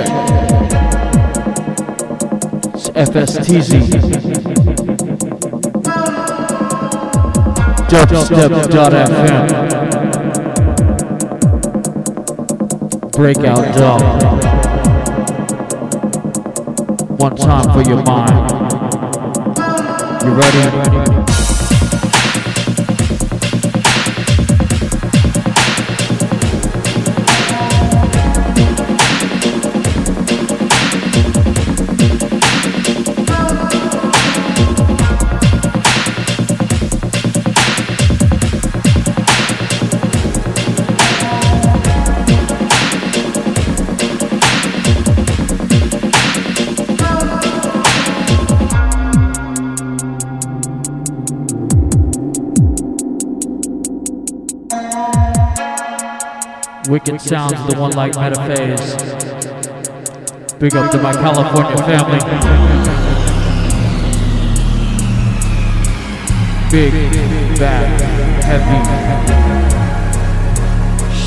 It's FSTZ. Dubstep.fm. Breakout dub. One time for your mind. You ready? Wicked sounds, the one like Metaphase. Big up to my California family. Big, bad, heavy.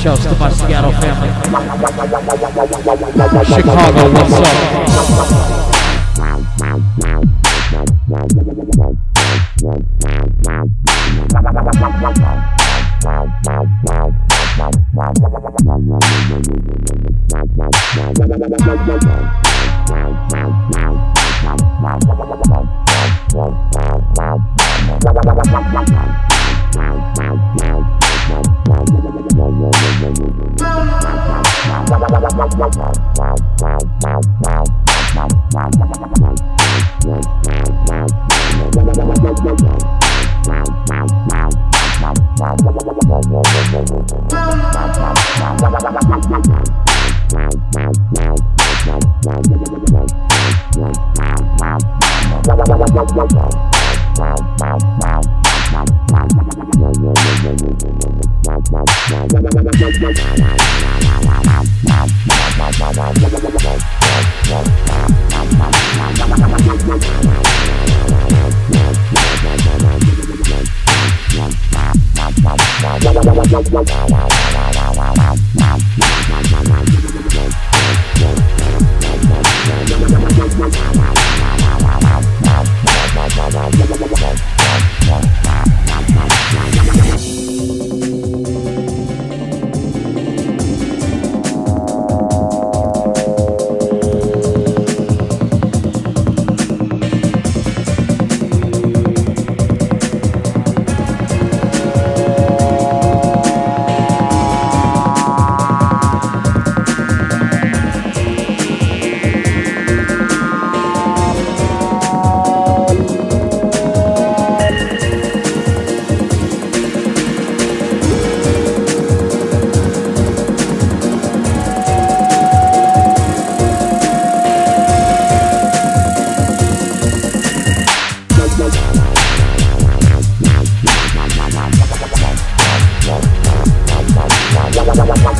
Shouts to my Seattle family. Chicago, what's up?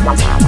Wow.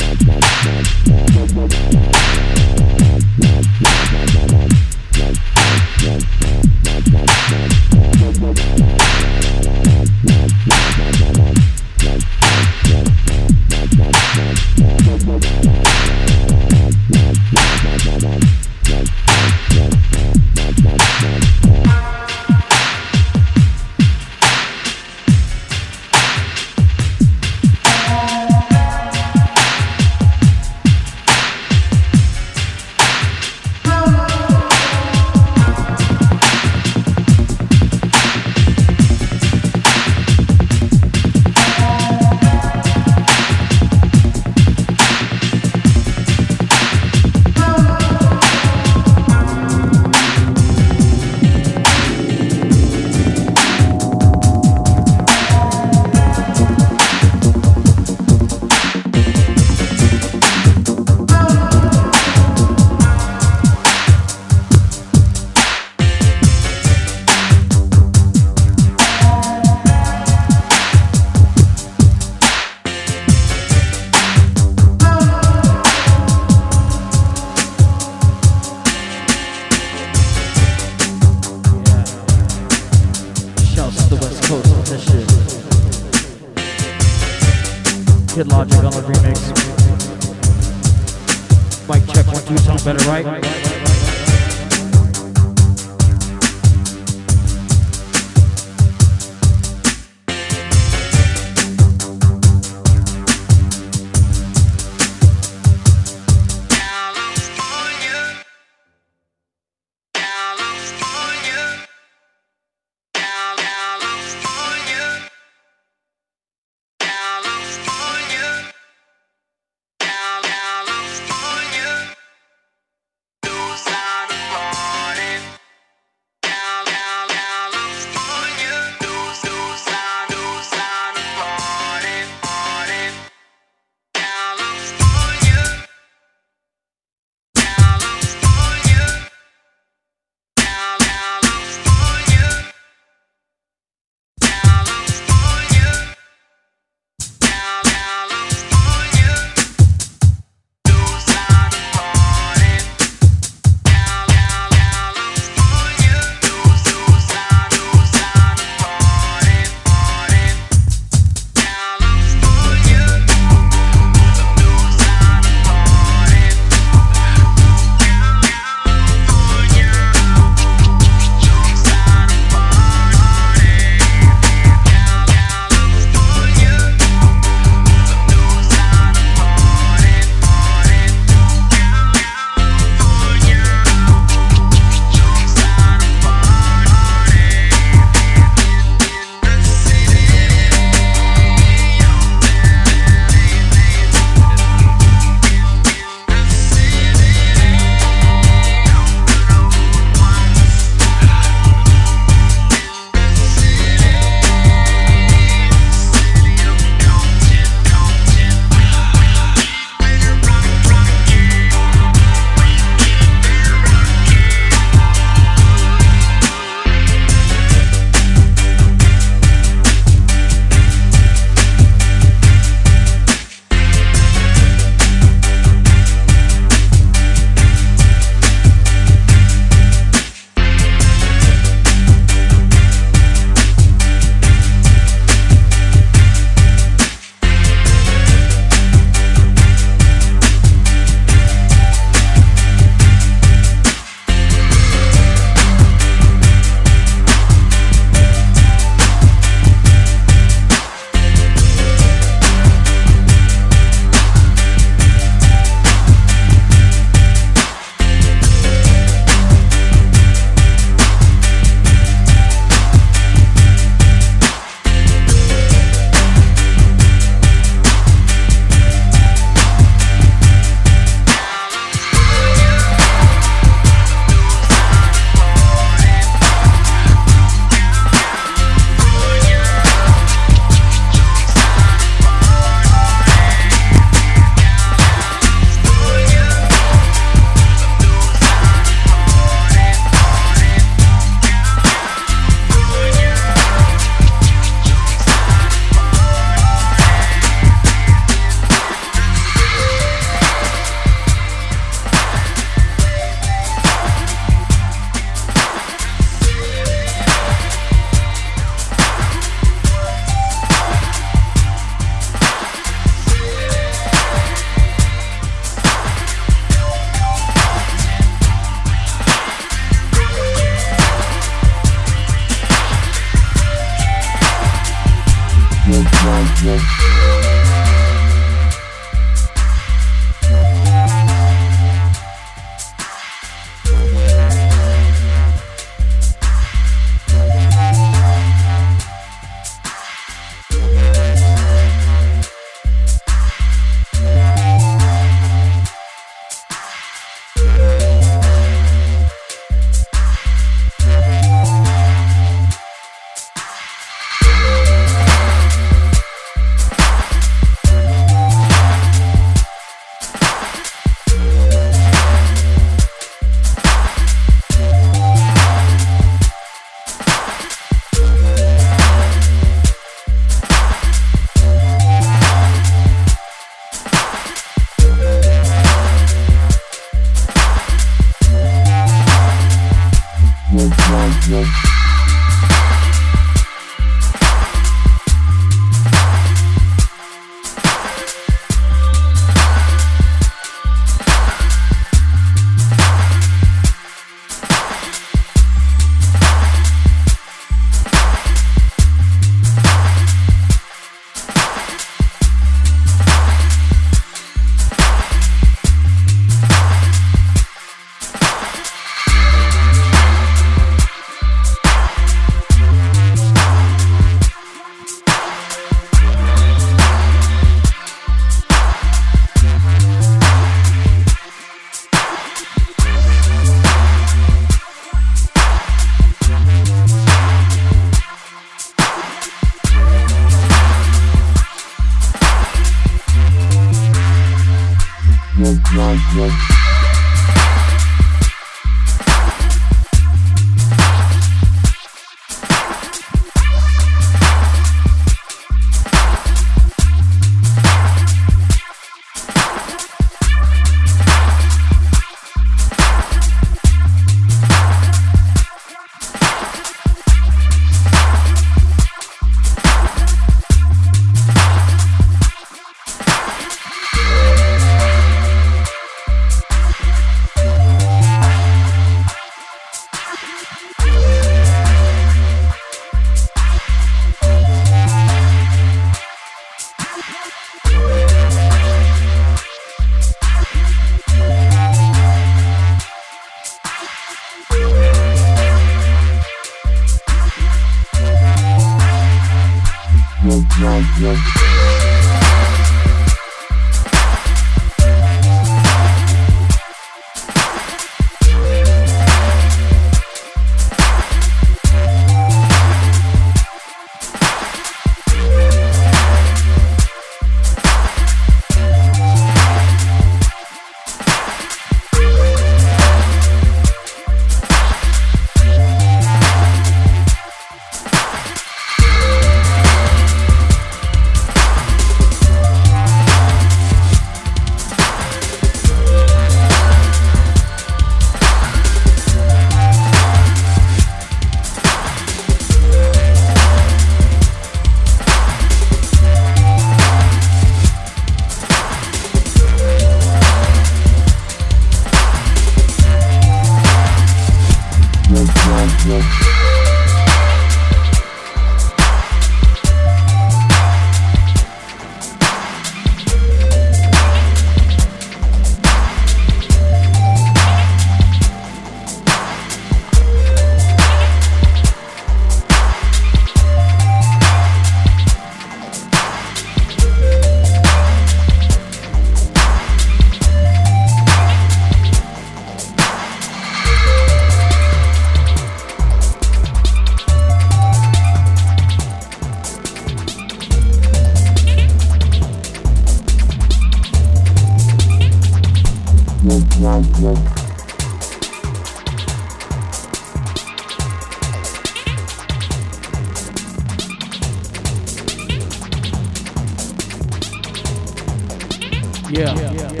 yeah. yeah. yeah.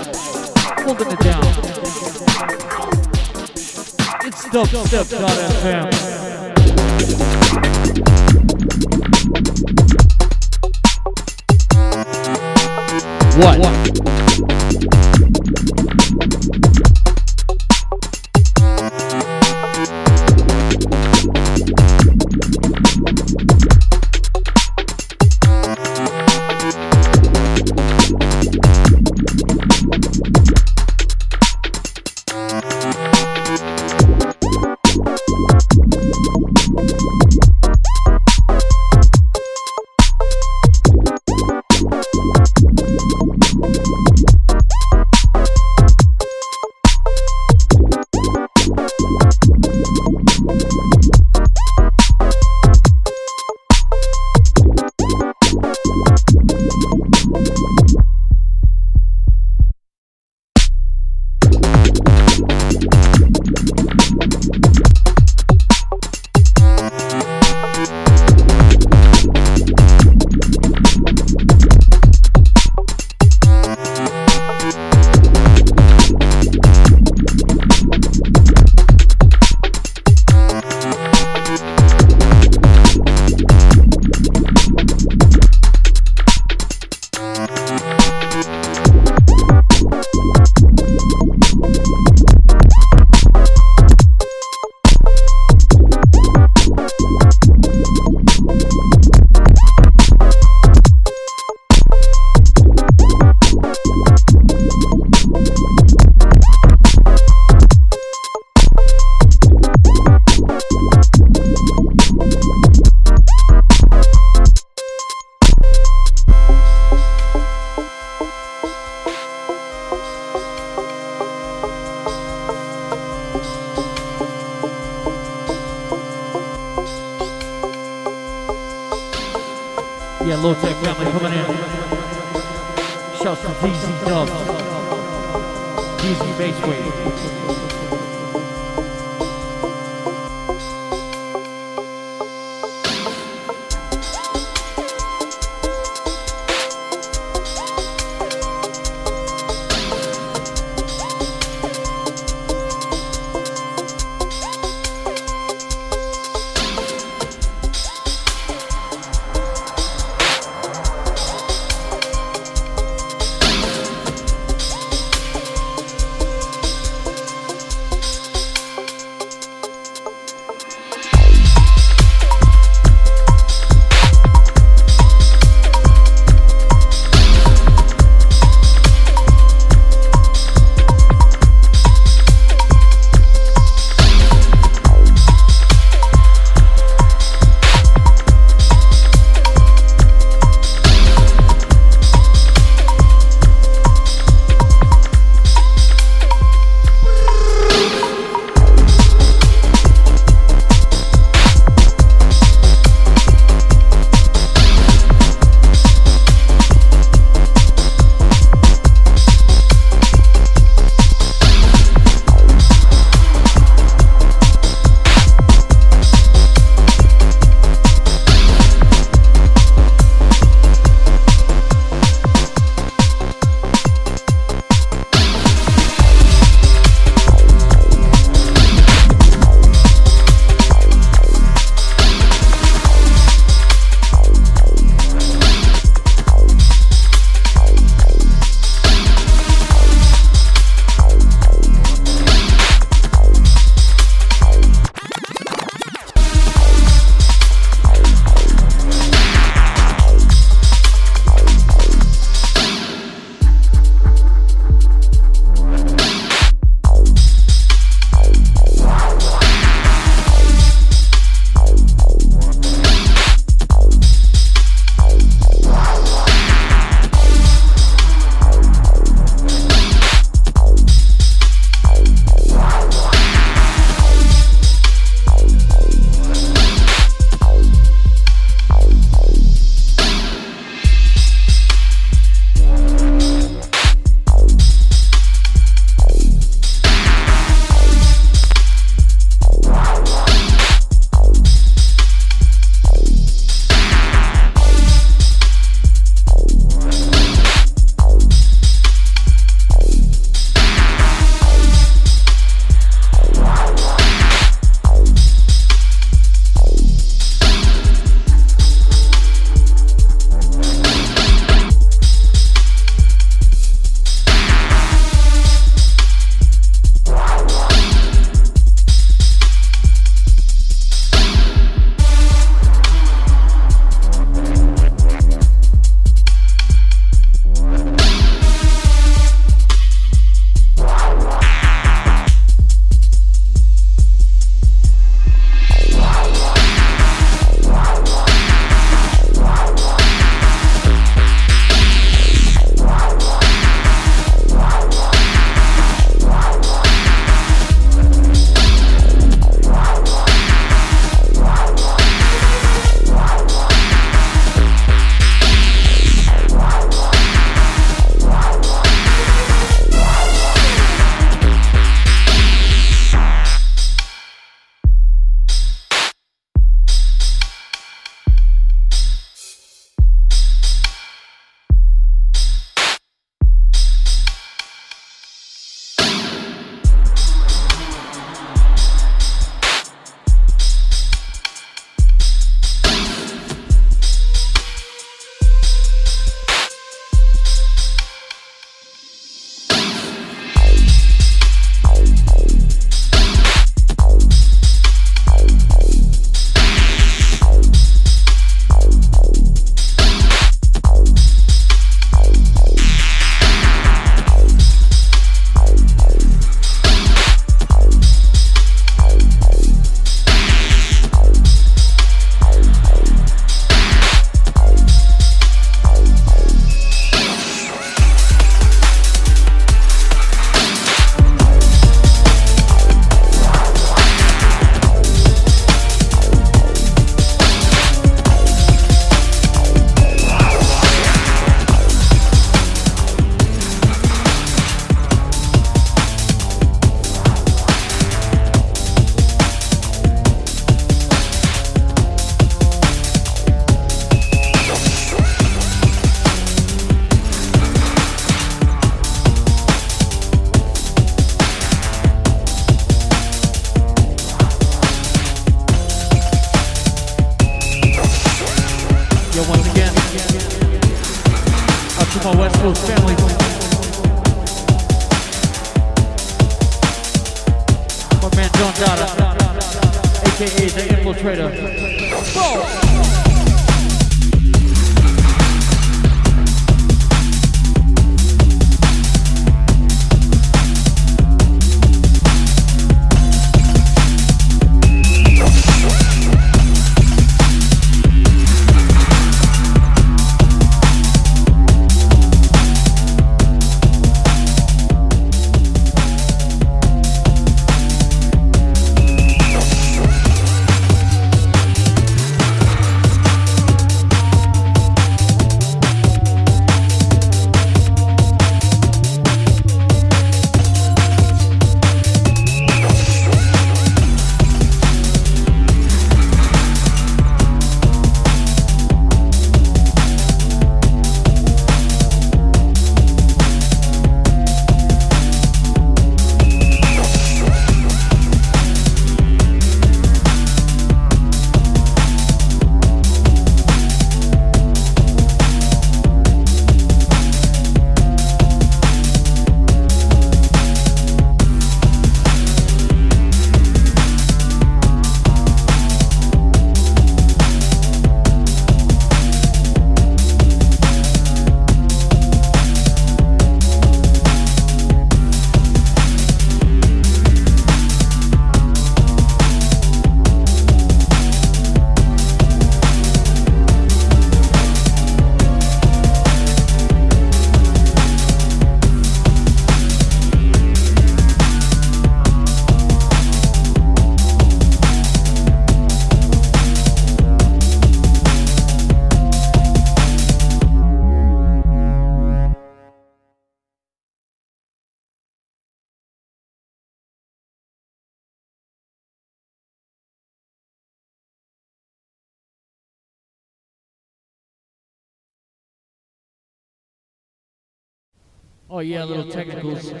Oh yeah, oh, little technicals. Here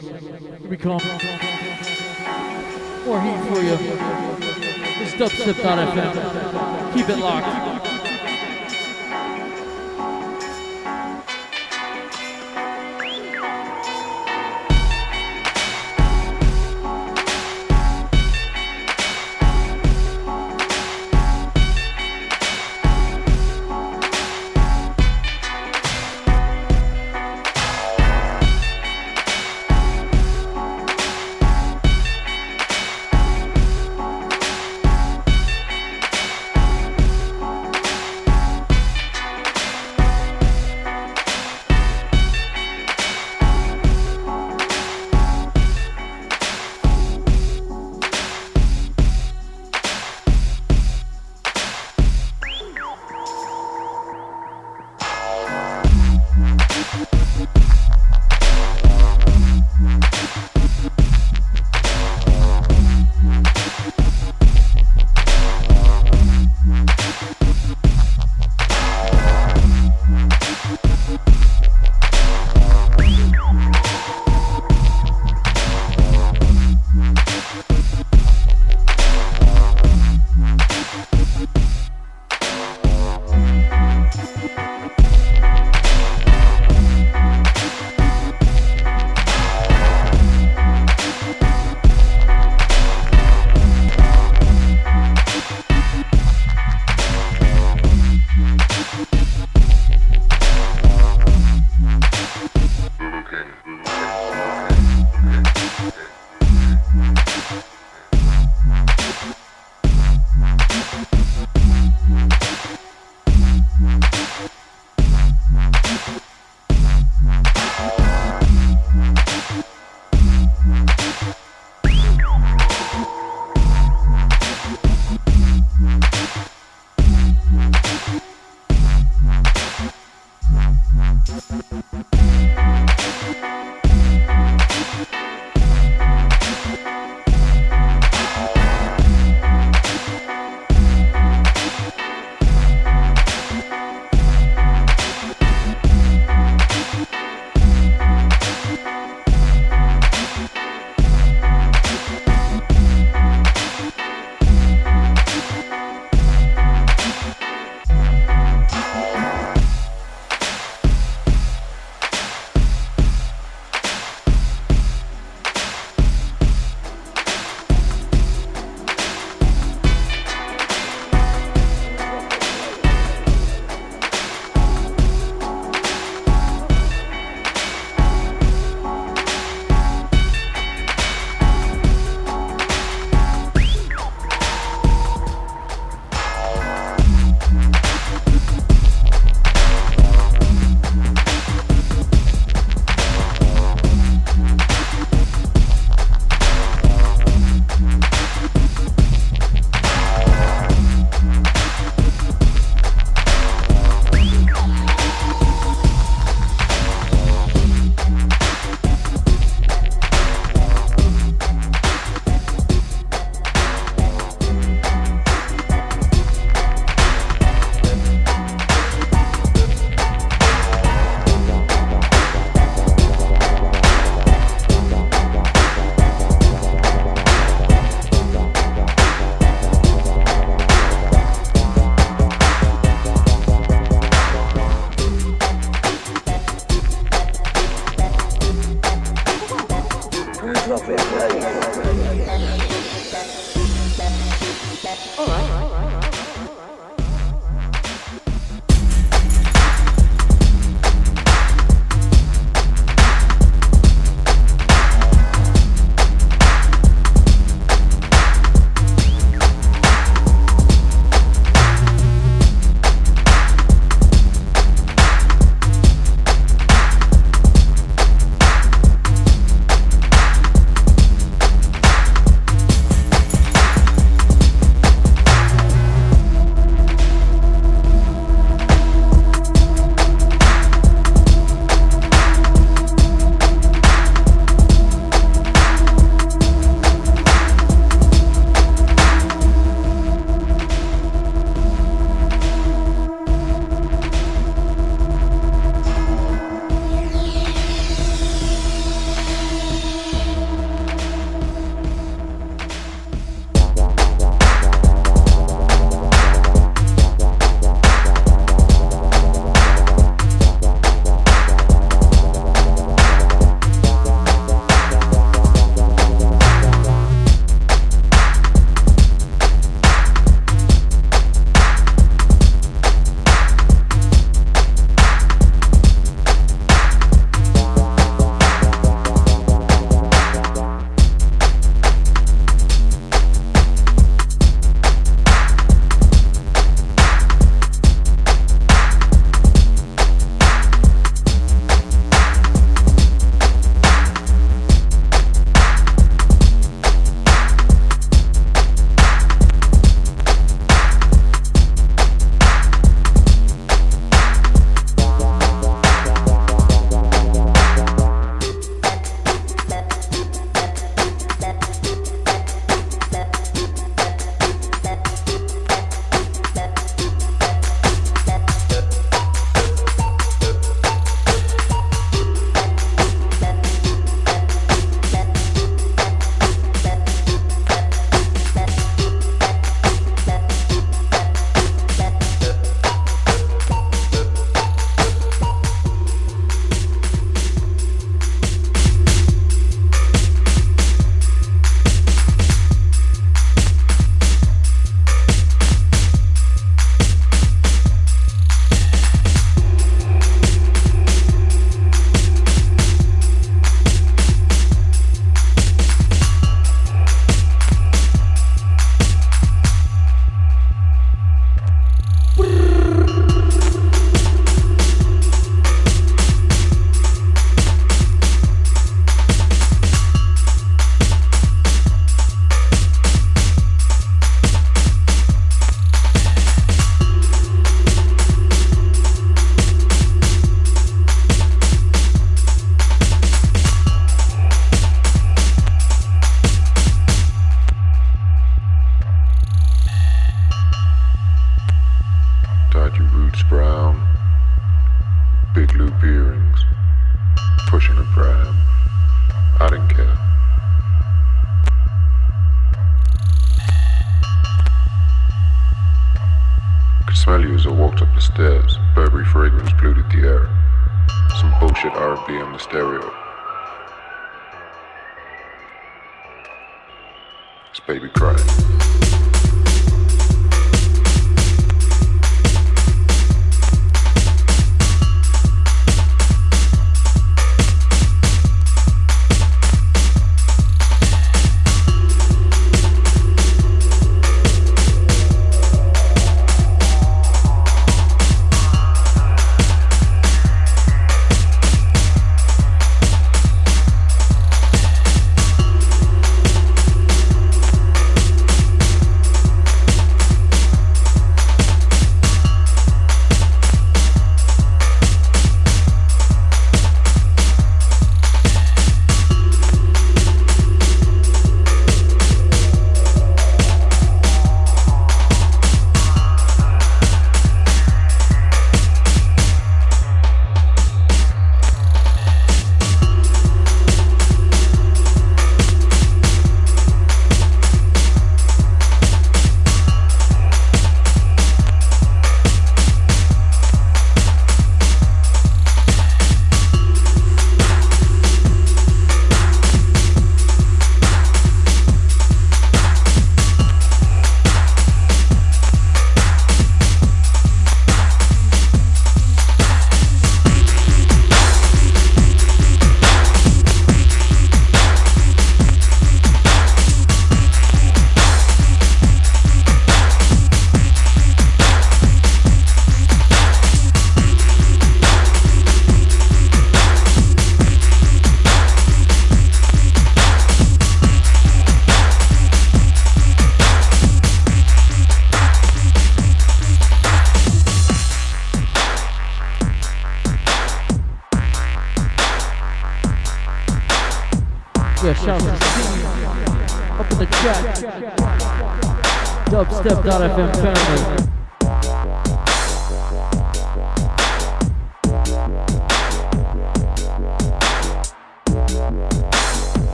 we come. More heat for you. It's dubstep.fm. Keep it locked.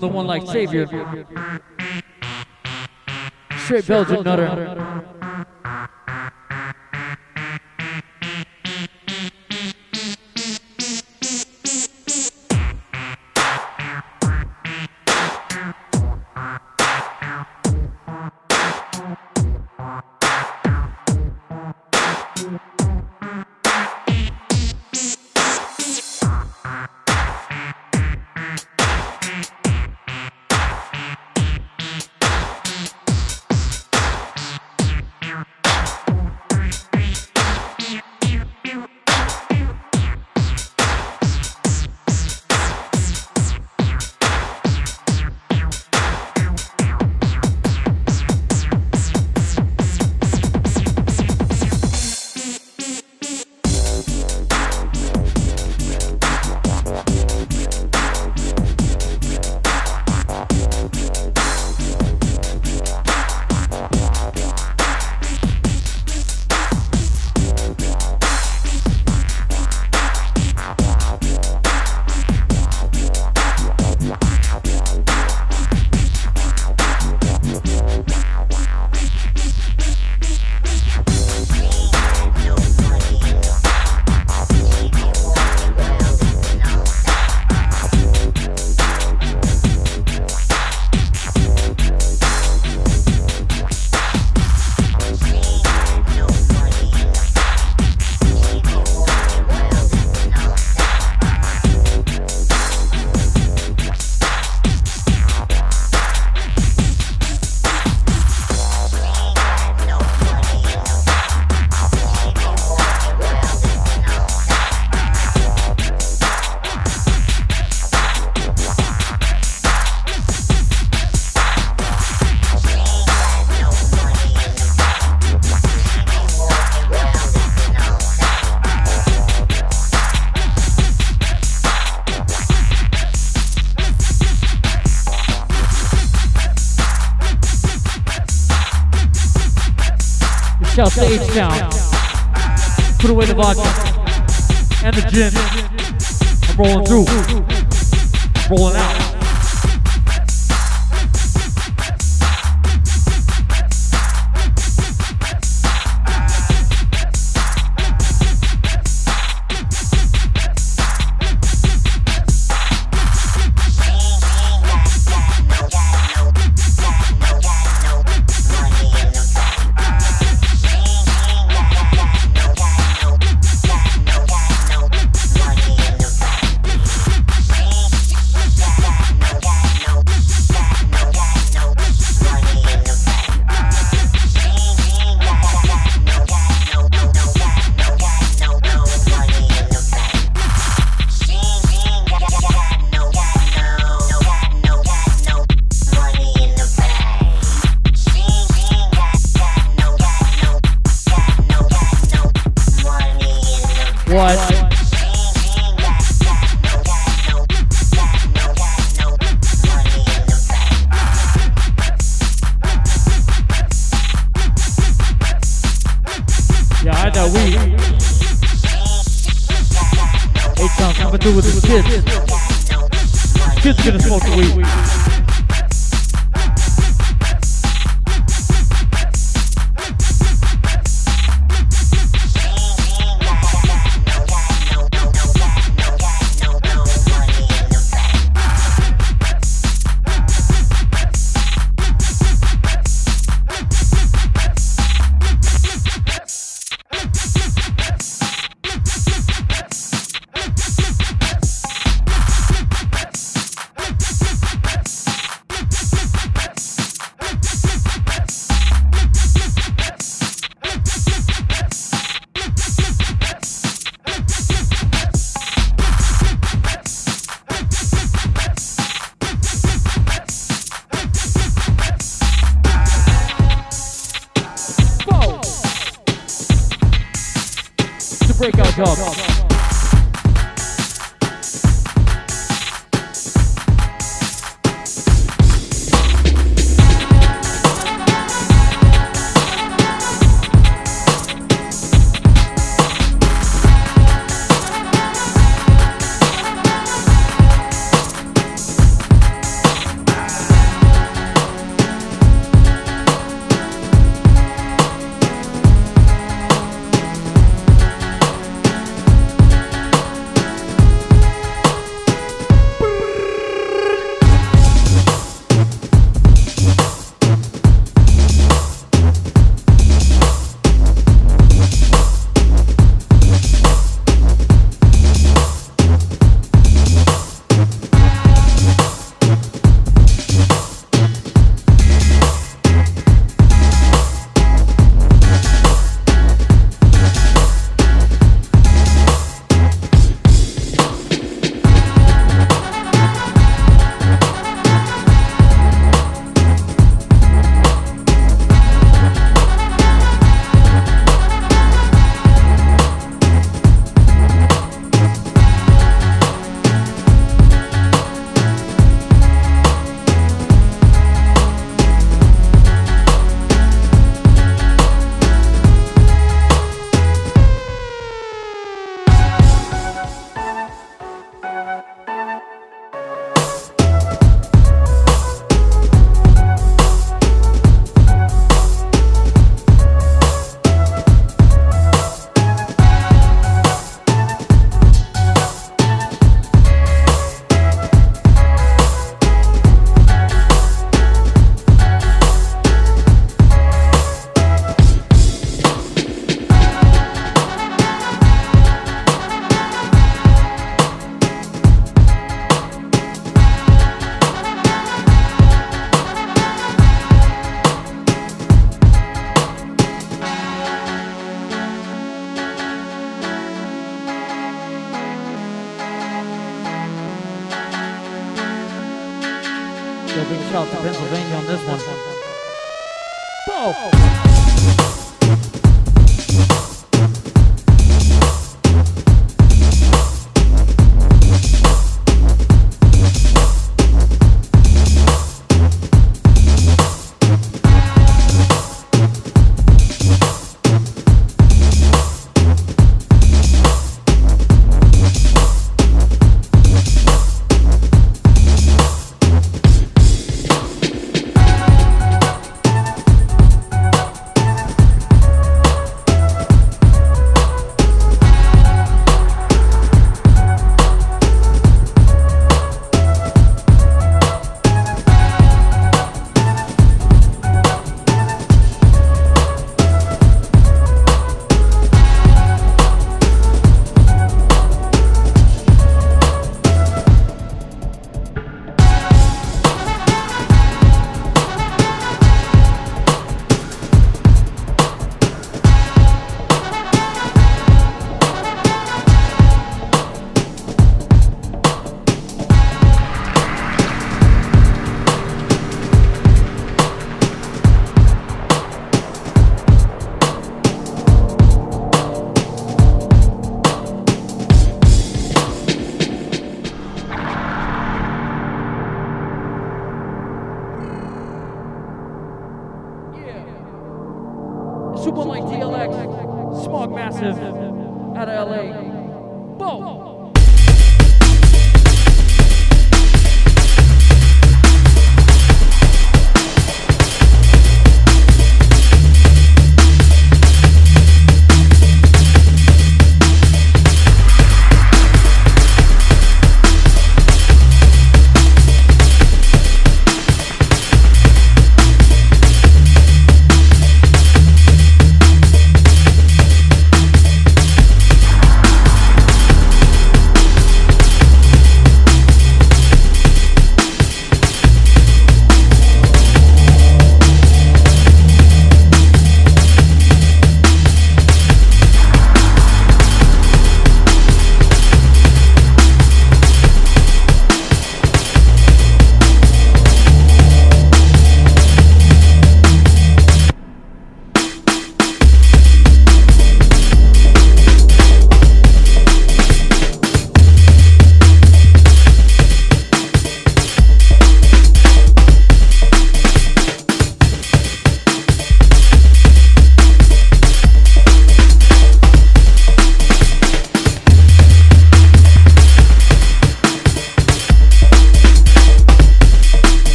The one like Savior. Straight Belgian nutter.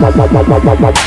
¡Bac, bac, bac, bac!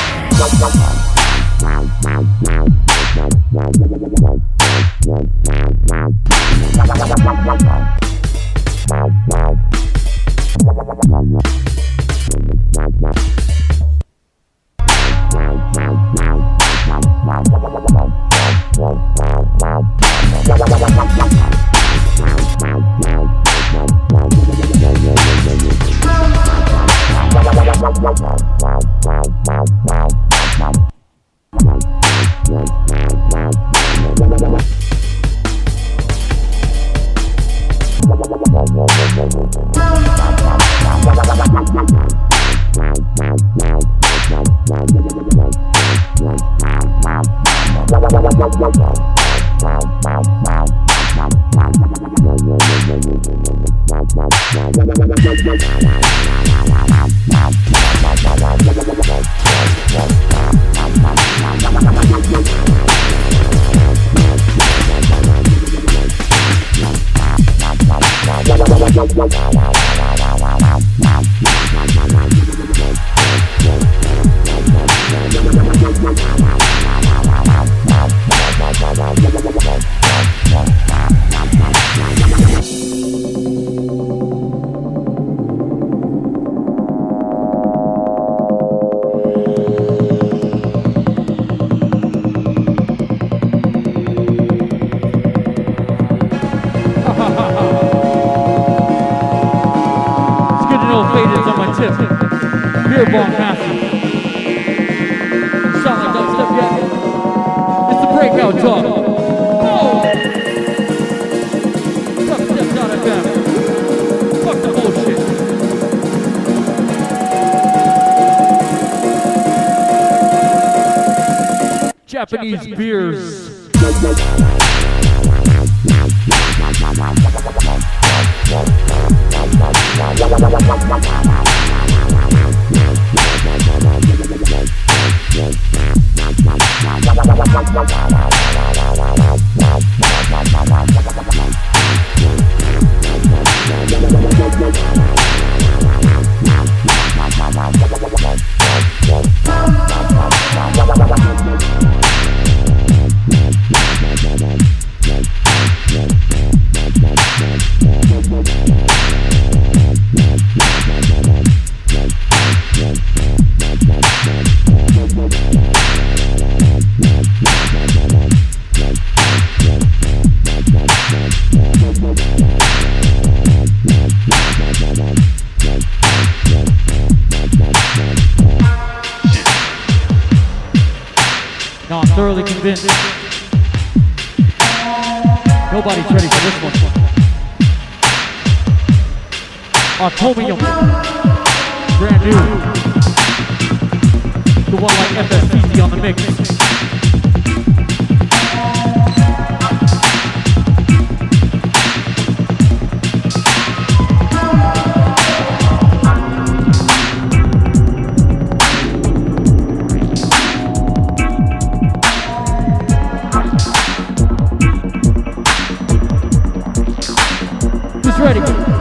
Feeling.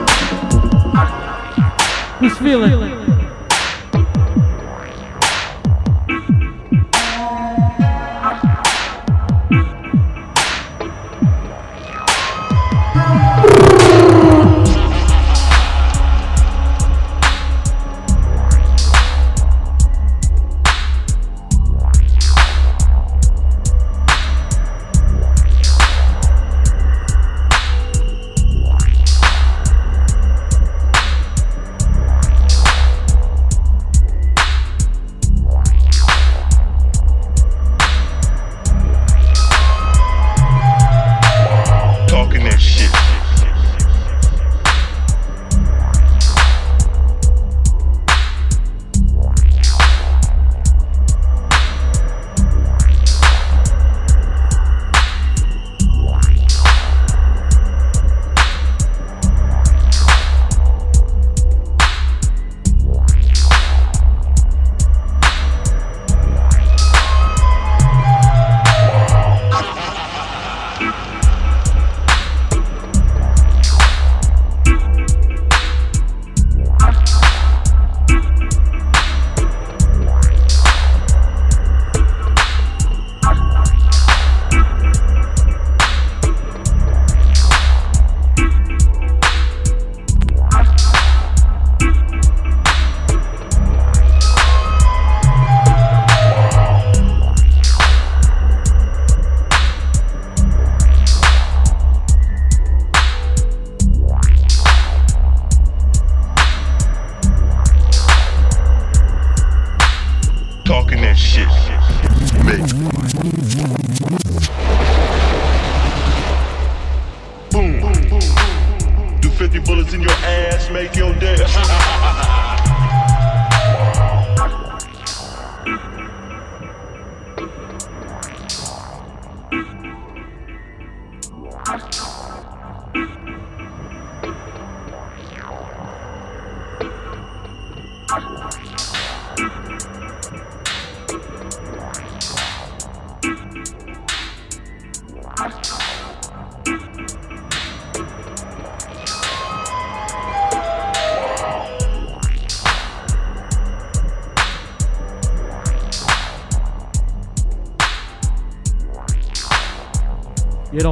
fuck with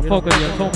you. Told me Yeah,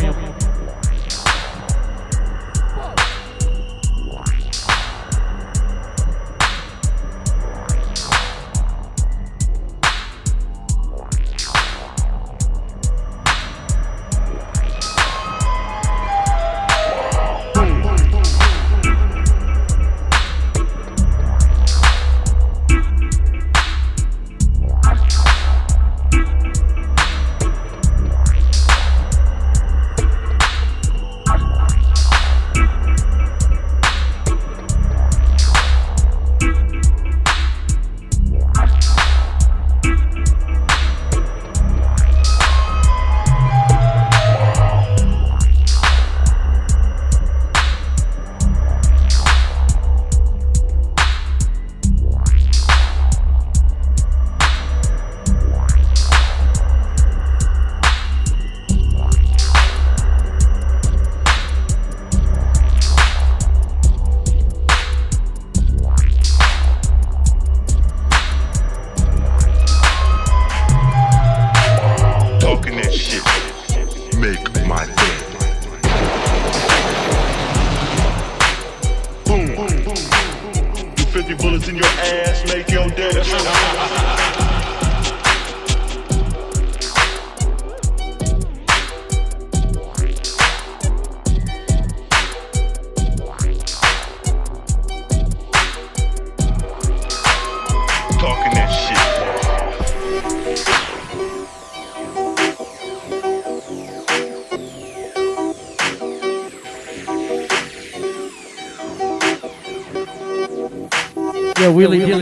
Wheelie Dilly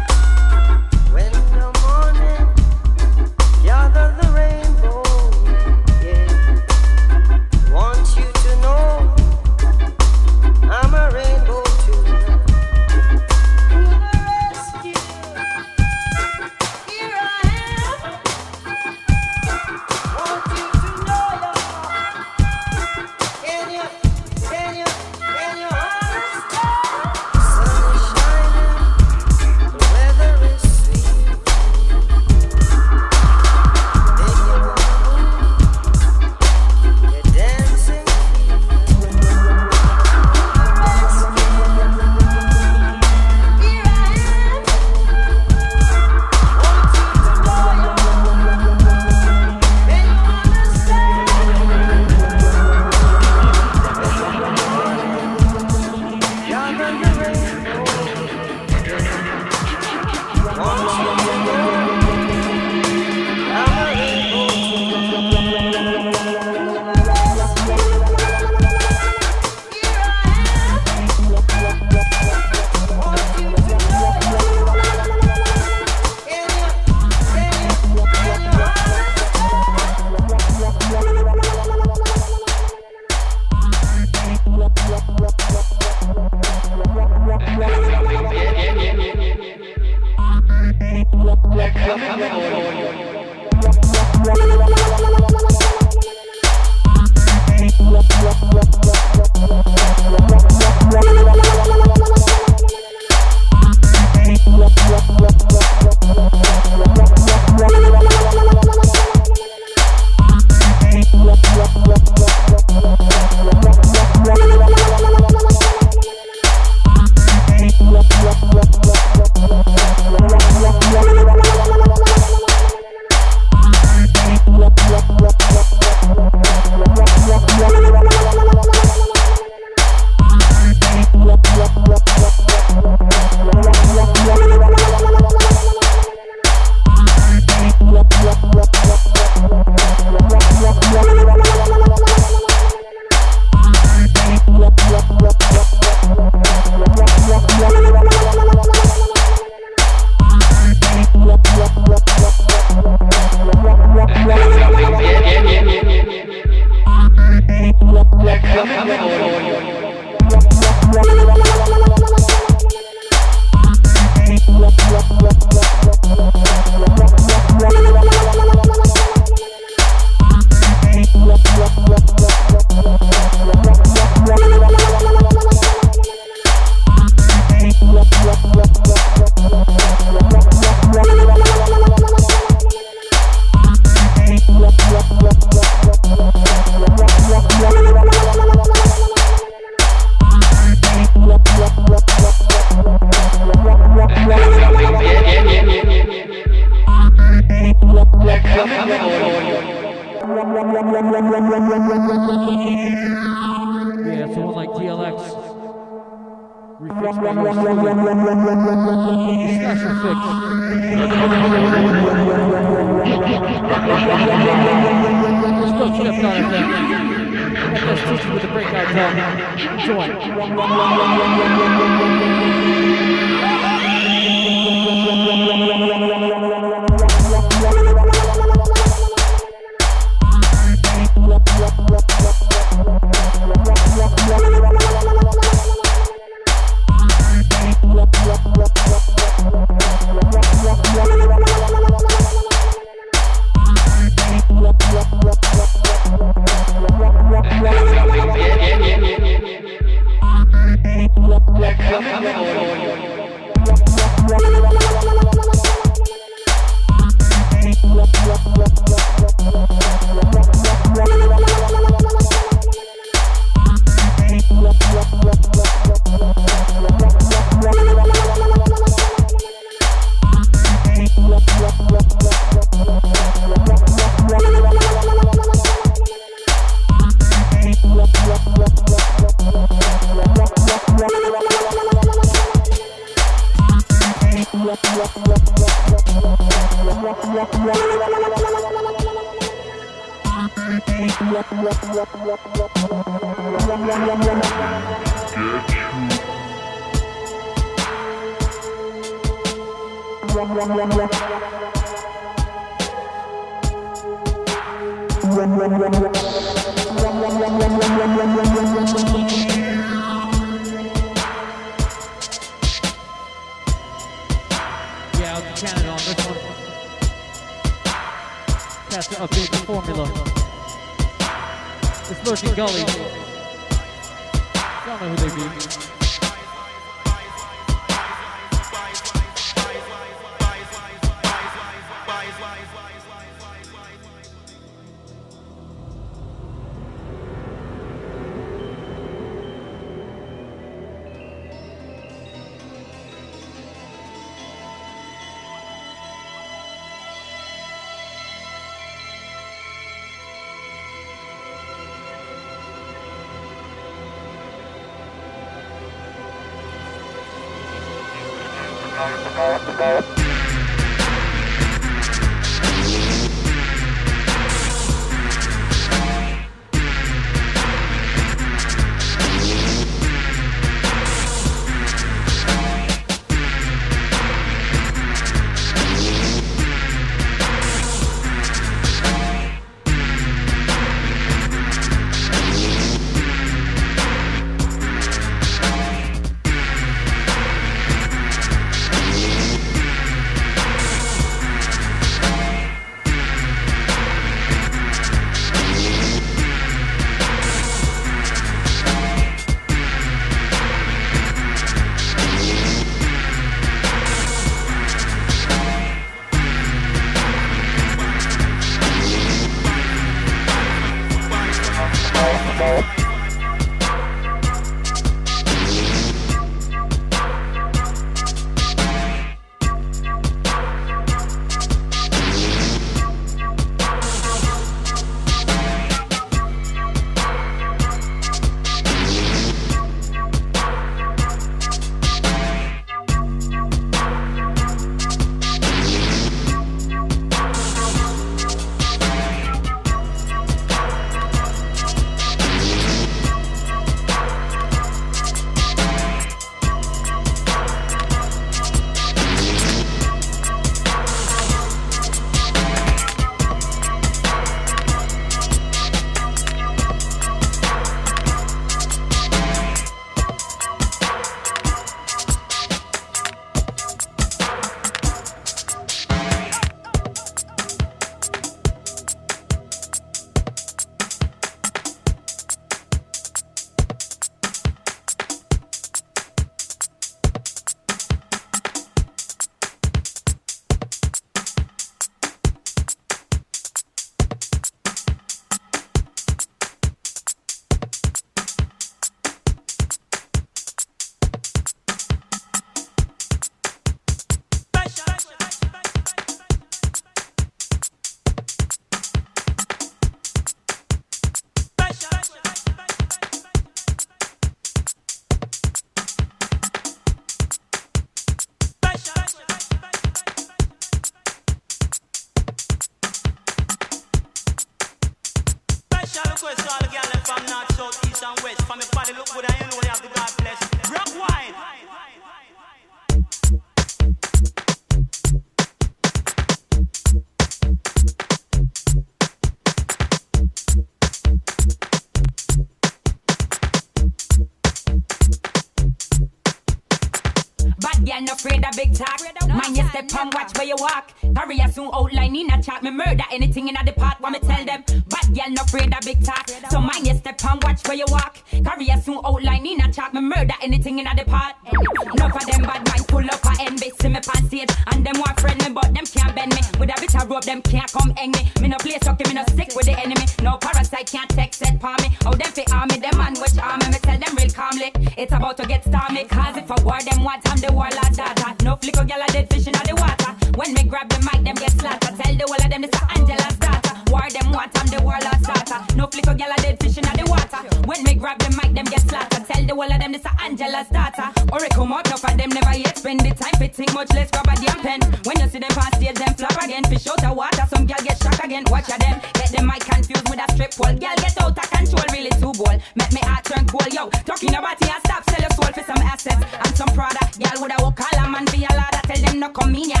Them a Angela's daughter. War them what I'm the warlord starter. No flicker gal a dead fish in the water. When me grab the mic, them get slaughtered. Tell the whole of them this a Angela's daughter. Or it come out, enough of them never yet spend the time fit think much less grab a damn pen. When you see them pass stage, them flop again. Fish out of water, some girl get shocked again. Watch them, get them mic confused with a strip pole. Girl get out of control, really too bold. Make me heart turn cold, yo. Talking about it, stop, sell your soul for some assets and some product. Girl would a walk call a man be a ladder. Tell them no come in ya,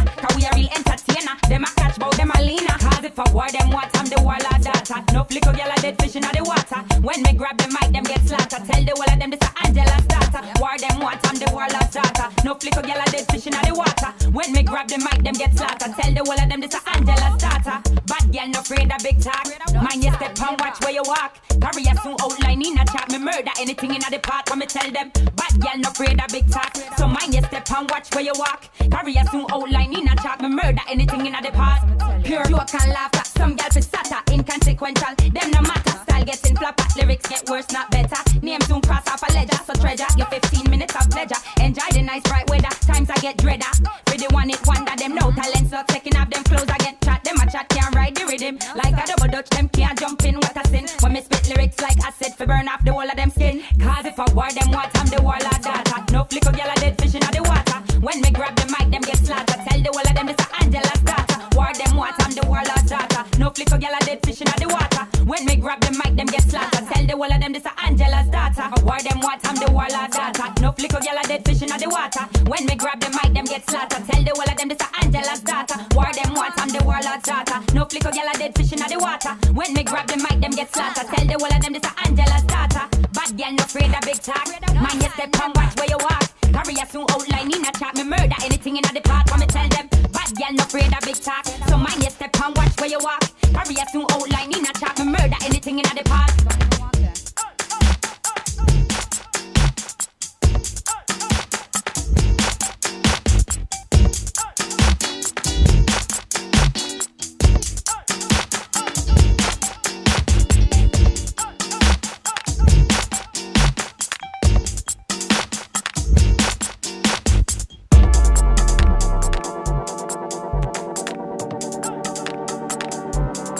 dead fish in the water. When me grab the mic, them get slaughtered. Tell the whole of them this a Angela's daughter. War them what, I'm the warlord daughter. No flicker, girl a dead fish in the water. When me grab the mic, them get slaughtered. Tell the whole of them this a Angela's daughter. Bad girl no afraid of big talk. Mind your step and watch where you walk. Career soon outline in a chat. Me murder anything in the part when me tell them. Bad girl no afraid of big talk. So mind your step and watch where you walk. Career soon outline in a chat. Me murder anything in the part. Pure joke and laughter. Some girl fi stutter. Inconsequential. Them no matter. Getting flopper. Lyrics get worse, not better. Name soon cross off a ledger. So treasure your 15 minutes of pleasure. Enjoy the nice bright weather. Times I get dreader. The one it wonder them no talent. So taking off them clothes I get chat. Them a chat can't ride the rhythm. Like a double dutch. Them can't jump in what I sin. When me spit lyrics like acid. For burn off the whole of them skin. Cause if I war them what I'm the warlord daughter. No flicker girl a dead fish in the water. When me grab the mic them get slaughtered. Tell the whole of them it's a Angela's daughter. War them what I'm the warlord daughter. No flicker girl a dead fish in the water. Mic them get slaughtered. Tell the whole of them this a Angela's daughter. War them what I'm the warlord daughter. No flicker girl a dead fish in the water. When me grab the mic them get slaughtered. Tell the whole of them this a Angela's daughter. War them what I'm the warlord daughter. No flicker girl a dead fish in the water. When me grab the mic them get slaughtered. Tell the whole of them this a Angela's daughter. Bad girl no afraid of big talk. Mind your step and watch where you walk. Career soon outline in a chat. Me murder anything in the part. When me tell them. Bad girl no afraid of big talk. So mind your step and watch where you walk. Career soon outline in a chat. Me murder anything in the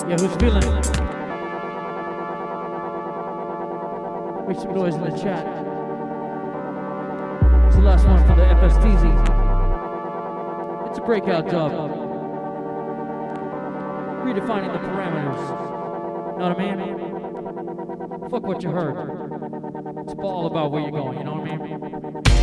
Yeah, who's feeling it? Make some noise in the chat. It's the last one for the FSTZ. It's a breakout dub. Redefining the parameters. Know what I mean? Fuck what you heard. It's all about where you're going, you know what I mean?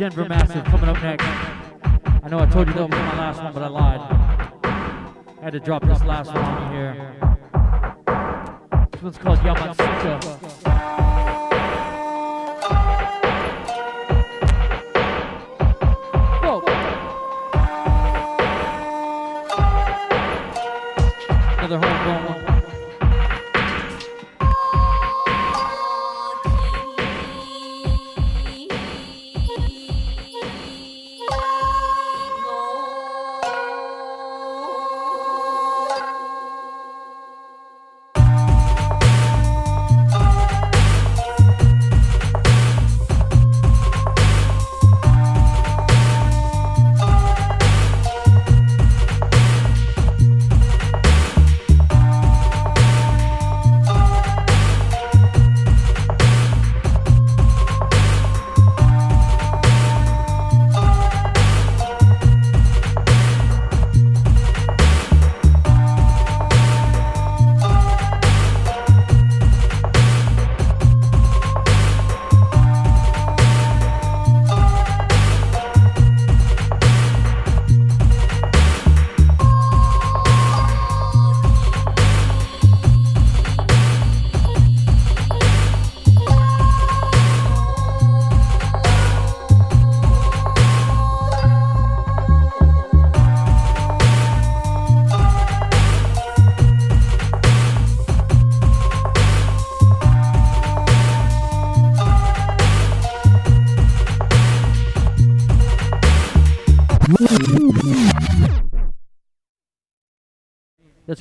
Denver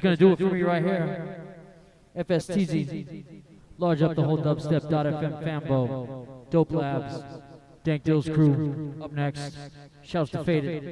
That's gonna do it for me right here. FSTZ. Large up the whole dubstep.fm fanbo. Dope Labs. Dank Dill's crew. Up next. Shouts to Faded.